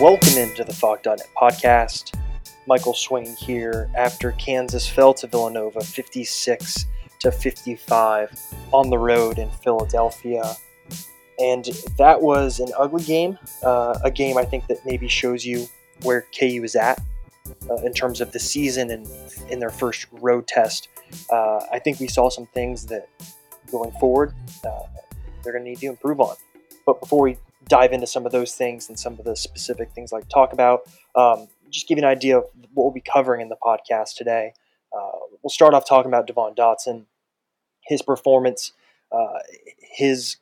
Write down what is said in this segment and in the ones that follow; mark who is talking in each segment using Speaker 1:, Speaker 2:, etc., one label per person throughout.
Speaker 1: Welcome into the Phog.net podcast. Michael Swain here after Kansas fell to Villanova 56 to 55 on the road in Philadelphia. And that was an ugly game, uh, a game I think that maybe shows you where KU is at uh, in terms of the season and in their first road test. Uh, I think we saw some things that going forward uh, they're going to need to improve on. But before we dive into some of those things and some of the specific things like talk about, um, just give you an idea of what we'll be covering in the podcast today. Uh, we'll start off talking about Devon Dotson, his performance, uh, his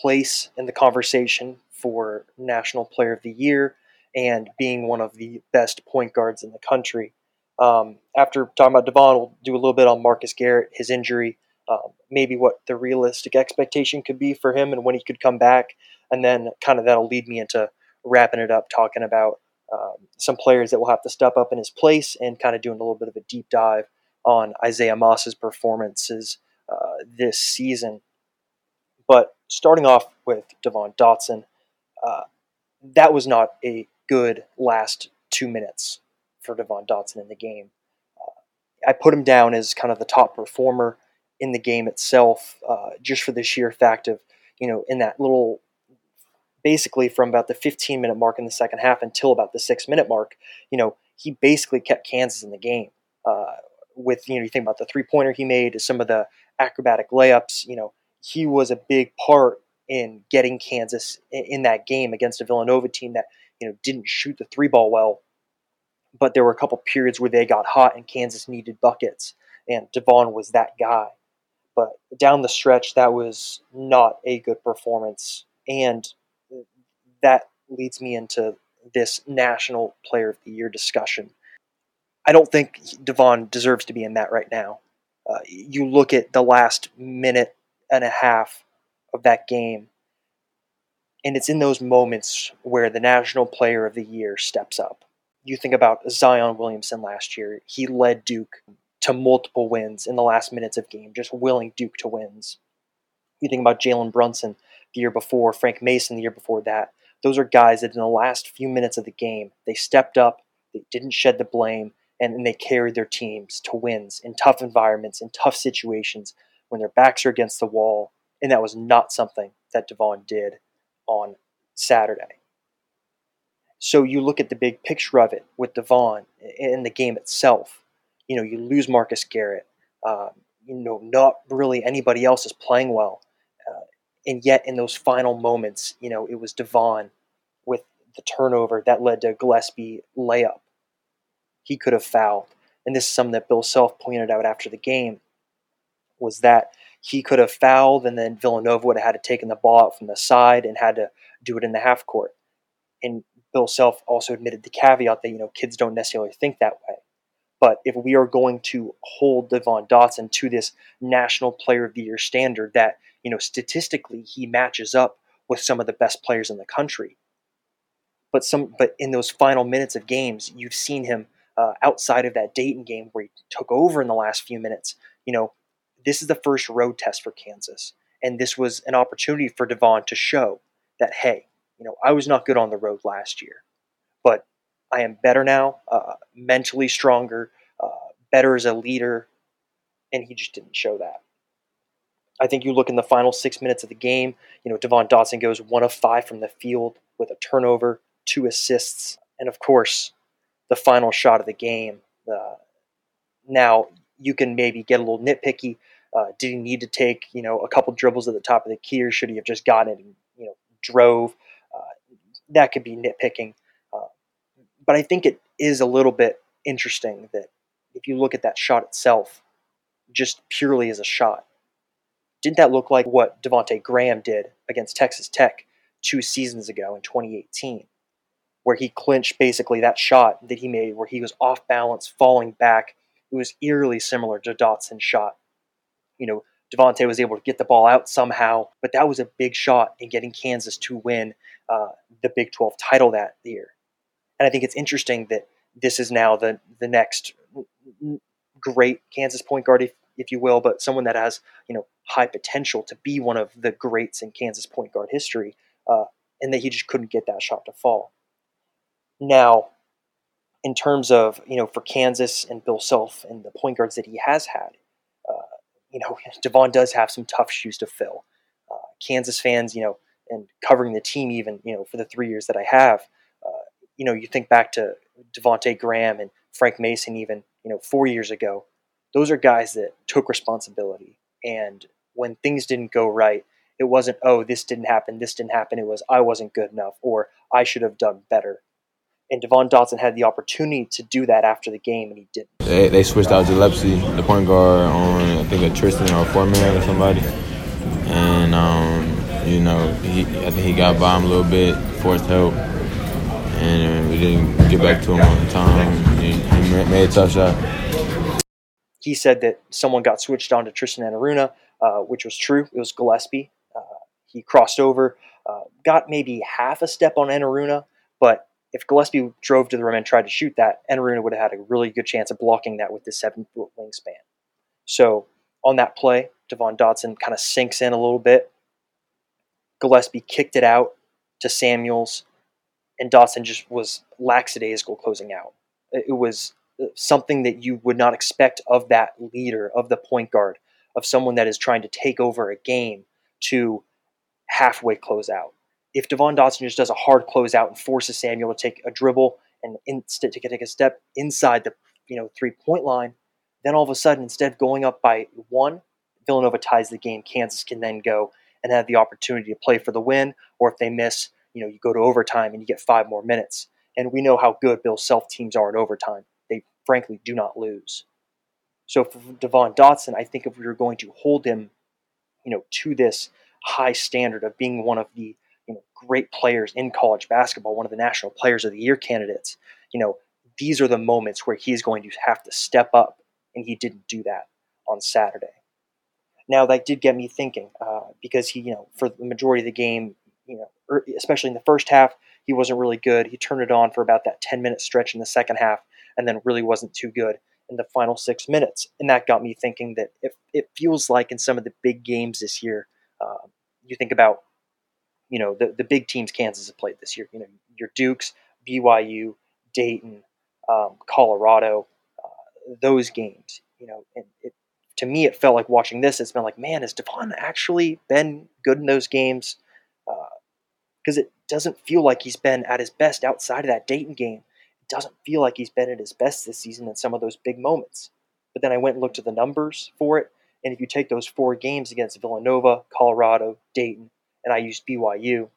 Speaker 1: place in the conversation for National Player of the Year, and being one of the best point guards in the country. Um, after talking about Devon, we'll do a little bit on Marcus Garrett, his injury, um, maybe what the realistic expectation could be for him and when he could come back. And then kind of that'll lead me into wrapping it up, talking about um, some players that will have to step up in his place and kind of doing a little bit of a deep dive on Isaiah Moss's performances uh, this season. But starting off with Devon Dotson, uh, that was not a good last two minutes for Devon Dotson in the game. Uh, I put him down as kind of the top performer in the game itself, uh, just for the sheer fact of, you know, in that little basically from about the 15 minute mark in the second half until about the six minute mark, you know, he basically kept Kansas in the game. Uh, with, you know, you think about the three pointer he made, some of the acrobatic layups, you know, he was a big part in getting Kansas in, in that game against a Villanova team that, you know, didn't shoot the three ball well. But there were a couple periods where they got hot and Kansas needed buckets, and Devon was that guy. But down the stretch, that was not a good performance. And that leads me into this National Player of the Year discussion. I don't think Devon deserves to be in that right now. Uh, you look at the last minute and a half of that game, and it's in those moments where the National Player of the Year steps up. You think about Zion Williamson last year. He led Duke to multiple wins in the last minutes of game, just willing Duke to wins. You think about Jalen Brunson the year before, Frank Mason the year before that those are guys that in the last few minutes of the game, they stepped up, they didn't shed the blame, and, they carried their teams to wins in tough environments, in tough situations, when their backs are against the wall. And that was not something that Devon did on Saturday. So you look at the big picture of it with Devon in the game itself. You know, you lose Marcus Garrett. Um, you know, not really anybody else is playing well. Uh, and yet, in those final moments, you know, it was Devon with the turnover that led to Gillespie layup. He could have fouled. And this is something that Bill Self pointed out after the game was that he could have fouled and then Villanova would have had to take the ball out from the side and had to do it in the half court. And Bill Self also admitted the caveat that, you know, kids don't necessarily think that way. But if we are going to hold Devon Dotson to this national player of the year standard that, you know, statistically he matches up with some of the best players in the country, but some but in those final minutes of games, you've seen him uh, outside of that Dayton game where he took over in the last few minutes. You know, this is the first road test for Kansas, and this was an opportunity for Devon to show that hey, you know, I was not good on the road last year, but I am better now, uh, mentally stronger, uh, better as a leader, and he just didn't show that. I think you look in the final six minutes of the game, you know, Devon Dotson goes one of five from the field with a turnover, two assists, and of course, the final shot of the game. Uh, now, you can maybe get a little nitpicky. Uh, did he need to take, you know, a couple dribbles at the top of the key, or should he have just gotten it and, you know, drove? That could be nitpicking. Uh, but I think it is a little bit interesting that if you look at that shot itself, just purely as a shot, didn't that look like what Devonte Graham did against Texas Tech two seasons ago in 2018? where he clinched basically that shot that he made, where he was off balance, falling back. It was eerily similar to Dotson's shot. You know, Devonte was able to get the ball out somehow, but that was a big shot in getting Kansas to win uh, the Big 12 title that year. And I think it's interesting that this is now the the next great Kansas point guard, if, if you will, but someone that has you know high potential to be one of the greats in Kansas point guard history, uh, and that he just couldn't get that shot to fall. Now, in terms of you know for Kansas and Bill Self and the point guards that he has had, you know Devon does have some tough shoes to fill. Uh, Kansas fans, you know, and covering the team even you know for the three years that I have, uh, you know, you think back to Devonte Graham and Frank Mason even you know four years ago. Those are guys that took responsibility, and when things didn't go right, it wasn't oh this didn't happen, this didn't happen. It was I wasn't good enough, or I should have done better and Devon Dotson had the opportunity to do that after the game, and he didn't.
Speaker 2: They, they switched out Gillespie, the point guard, on I think a Tristan or a Foreman or somebody, and um, you know he I think he got by him a little bit, forced help, and we didn't get back to him on time. He, he made a tough shot.
Speaker 1: He said that someone got switched on to Tristan Enaruna, uh, which was true. It was Gillespie. Uh, he crossed over, uh, got maybe half a step on Enaruna, but if Gillespie drove to the rim and tried to shoot that, Enaruna would have had a really good chance of blocking that with his seven foot wingspan. So on that play, Devon Dotson kind of sinks in a little bit. Gillespie kicked it out to Samuels, and Dotson just was lackadaisical closing out. It was uh, something that you would not expect of that leader, of the point guard, of someone that is trying to take over a game to halfway close out if Devon Dotson just does a hard closeout and forces Samuel to take a dribble and instead to take a step inside the you know three point line, then all of a sudden instead of going up by one, Villanova ties the game. Kansas can then go and have the opportunity to play for the win, or if they miss, you know, you go to overtime and you get five more minutes. And we know how good Bill Self teams are in overtime. They frankly do not lose. So for Devon Dotson, I think if we were going to hold him, you know, to this high standard of being one of the great players in college basketball, one of the national players of the year candidates. You know, these are the moments where he's going to have to step up, and he didn't do that on Saturday. Now that did get me thinking uh, because he, you know, for the majority of the game, you know, er, especially in the first half, he wasn't really good. He turned it on for about that 10 minute stretch in the second half, and then really wasn't too good in the final six minutes. And that got me thinking that if it feels like in some of the big games this year, uh, you think about you know the the big teams Kansas has played this year. You know your Dukes, BYU, Dayton, um, Colorado, uh, those games. You know, and it, to me it felt like watching this. It's been like, man, has Devon actually been good in those games? Because uh, it doesn't feel like he's been at his best outside of that Dayton game. It doesn't feel like he's been at his best this season in some of those big moments. But then I went and looked at the numbers for it, and if you take those four games against Villanova, Colorado, Dayton, and I used BYU,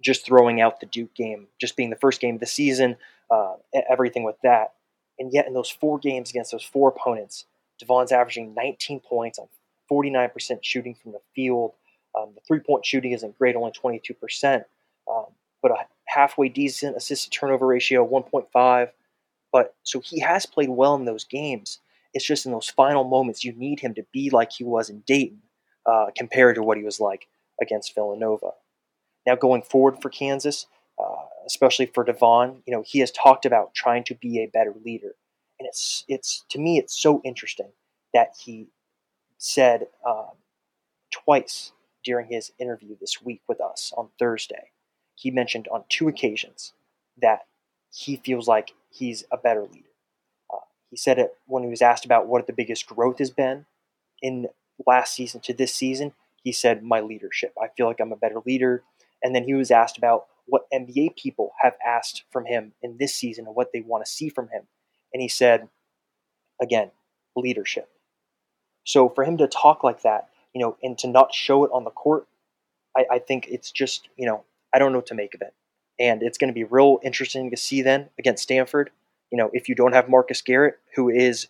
Speaker 1: just throwing out the Duke game, just being the first game of the season, uh, everything with that. And yet, in those four games against those four opponents, Devon's averaging 19 points on 49% shooting from the field. Um, the three point shooting isn't great, only 22%, um, but a halfway decent assist to turnover ratio, 1.5. But so he has played well in those games. It's just in those final moments you need him to be like he was in Dayton uh, compared to what he was like against Villanova. Now, going forward for Kansas, uh, especially for Devon, you know, he has talked about trying to be a better leader, and it's it's to me it's so interesting that he said um, twice during his interview this week with us on Thursday. He mentioned on two occasions that he feels like he's a better leader. Uh, he said it when he was asked about what the biggest growth has been in last season to this season he said, My leadership. I feel like I'm a better leader. And then he was asked about what NBA people have asked from him in this season and what they want to see from him. And he said, again, leadership. So for him to talk like that, you know, and to not show it on the court, I, I think it's just, you know, I don't know what to make of it. And it's going to be real interesting to see then against Stanford. You know, if you don't have Marcus Garrett, who is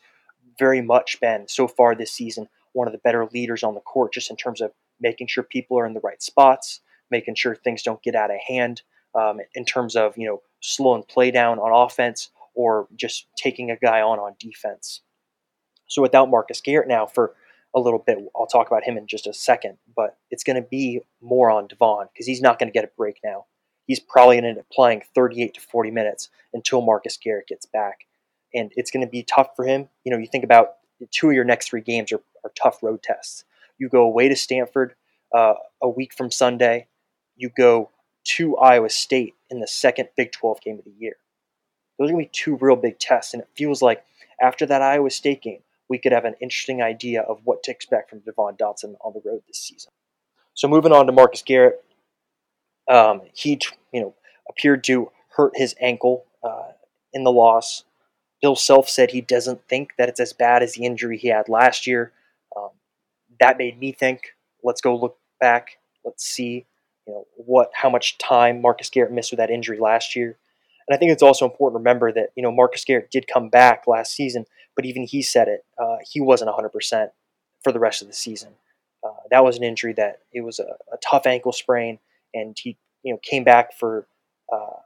Speaker 1: very much been so far this season one of the better leaders on the court, just in terms of making sure people are in the right spots, making sure things don't get out of hand um, in terms of you know slowing play down on offense or just taking a guy on on defense. So without Marcus Garrett now for a little bit, I'll talk about him in just a second, but it's going to be more on Devon because he's not going to get a break now. He's probably going to end up playing 38 to 40 minutes until Marcus Garrett gets back. And it's going to be tough for him. You know, you think about two of your next three games are, are tough road tests. You go away to Stanford uh, a week from Sunday. You go to Iowa State in the second Big 12 game of the year. Those are going to be two real big tests, and it feels like after that Iowa State game, we could have an interesting idea of what to expect from Devon Dotson on the road this season. So moving on to Marcus Garrett, um, he you know appeared to hurt his ankle uh, in the loss. Bill Self said he doesn't think that it's as bad as the injury he had last year. That made me think. Let's go look back. Let's see, you know, what how much time Marcus Garrett missed with that injury last year. And I think it's also important to remember that you know Marcus Garrett did come back last season, but even he said it. Uh, he wasn't 100% for the rest of the season. Uh, that was an injury that it was a, a, tough ankle sprain, and he you know came back for uh,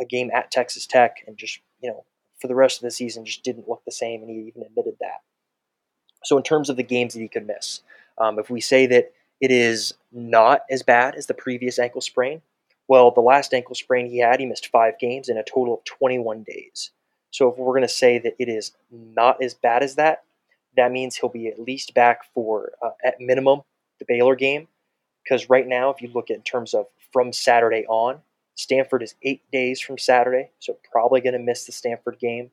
Speaker 1: a game at Texas Tech and just you know for the rest of the season just didn't look the same, and he even admitted that. So in terms of the games that he could miss, um, if we say that it is not as bad as the previous ankle sprain, well, the last ankle sprain he had, he missed five games in a total of 21 days. So if we're going to say that it is not as bad as that, that means he'll be at least back for, uh, at minimum, the Baylor game. Because right now, if you look at in terms of from Saturday on, Stanford is eight days from Saturday, so probably going to miss the Stanford game.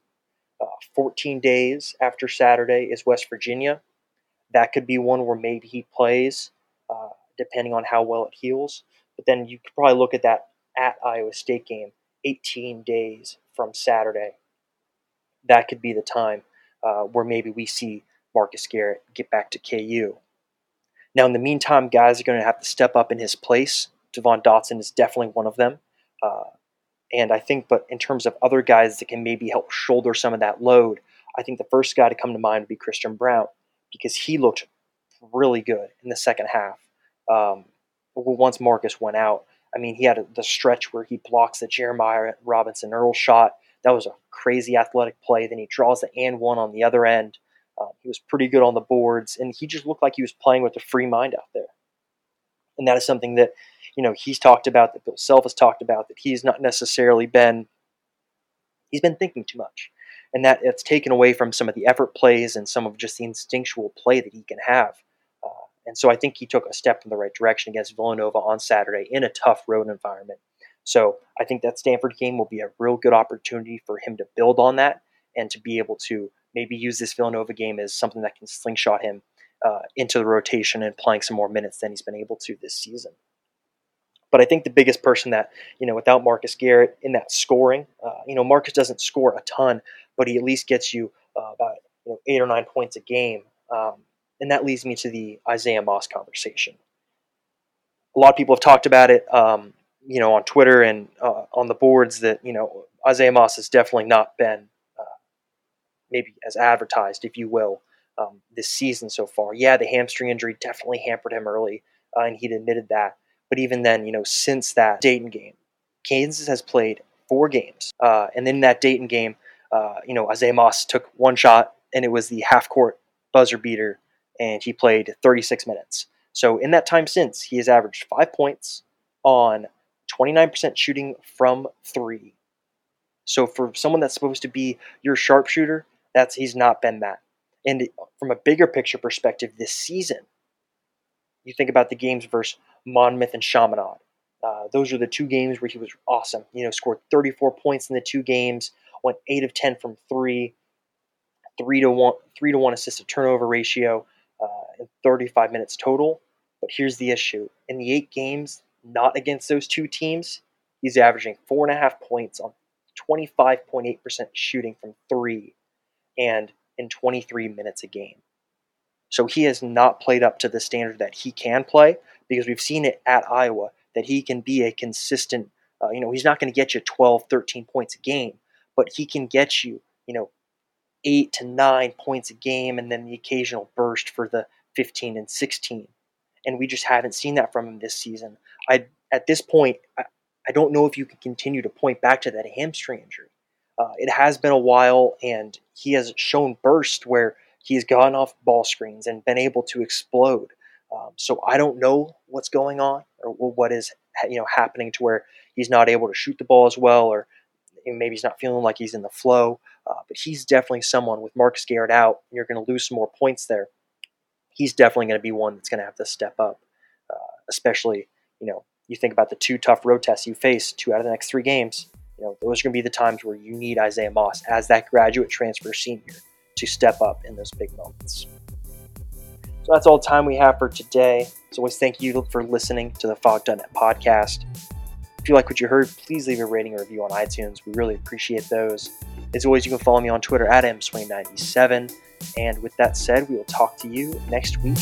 Speaker 1: Uh, 14 days after Saturday is West Virginia. That could be one where maybe he plays, uh, depending on how well it heals. But then you could probably look at that at Iowa State game, 18 days from Saturday. That could be the time uh, where maybe we see Marcus Garrett get back to KU. Now, in the meantime, guys are going to have to step up in his place. Devon Dotson is definitely one of them. Uh, and I think, but in terms of other guys that can maybe help shoulder some of that load, I think the first guy to come to mind would be Christian Braun because he looked really good in the second half. Um, once Marcus went out, I mean, he had a, the stretch where he blocks the Jeremiah Robinson Earl shot. That was a crazy athletic play. Then he draws the and one on the other end. Uh, he was pretty good on the boards, and he just looked like he was playing with a free mind out there. And that is something that, you know, he's talked about, that Bill Self has talked about, that he's not necessarily been, he's been thinking too much. And that it's taken away from some of the effort plays and some of just the instinctual play that he can have. And so I think he took a step in the right direction against Villanova on Saturday in a tough road environment. So I think that Stanford game will be a real good opportunity for him to build on that and to be able to maybe use this Villanova game as something that can slingshot him uh, into the rotation and playing some more minutes than he's been able to this season. But I think the biggest person that, you know, without Marcus Garrett in that scoring, uh, you know, Marcus doesn't score a ton, but he at least gets you uh, about you know, eight or nine points a game. Um, and that leads me to the Isaiah Moss conversation. A lot of people have talked about it, um, you know, on Twitter and uh, on the boards that you know Isaiah Moss has definitely not been uh, maybe as advertised, if you will, um, this season so far. Yeah, the hamstring injury definitely hampered him early, uh, and he'd admitted that. But even then, you know, since that Dayton game, Kansas has played four games, uh, and in that Dayton game, uh, you know, Isaiah Moss took one shot, and it was the half court buzzer beater and he played 36 minutes. So in that time since, he has averaged five points on 29% shooting from three. So for someone that's supposed to be your sharpshooter, that's he's not been that. And from a bigger picture perspective, this season, you think about the games versus Monmouth and Chaminade. Uh, those are the two games where he was awesome. You know, scored 34 points in the two games, went eight of 10 from three, three to one, three to one assist to turnover ratio uh, in 35 minutes total. But here's the issue: in the eight games not against those two teams, he's averaging four and a half points on 25.8% shooting from three, and in 23 minutes a game. So he has not played up to the standard that he can play because we've seen it at Iowa that he can be a consistent, uh, you know, he's not going to get you 12, 13 points a game, but he can get you, you know, eight to nine points a game and then the occasional burst for the 15 and 16. And we just haven't seen that from him this season. I at this point, I, I don't know if you can continue to point back to that hamstring injury. Uh, it has been a while, and he has shown burst where he's gone off ball screens and been able to explode. Um, so I don't know what's going on or what is you know happening to where he's not able to shoot the ball as well, or maybe he's not feeling like he's in the flow. Uh, but he's definitely someone with Marcus Garrett out, and you're going to lose some more points there. He's definitely going to be one that's going to have to step up, uh, especially, you know, you think about the two tough road tests you face, two out of the next three games. You know, those are going to be the times where you need Isaiah Moss as that graduate transfer senior to step up in those big moments. So that's all the time we have for today. As always, thank you for listening to the Phog.net podcast. If you like what you heard, please leave a rating or review on iTunes. We really appreciate those. As always, you can follow me on Twitter at mswain97. And with that said, we will talk to you next week.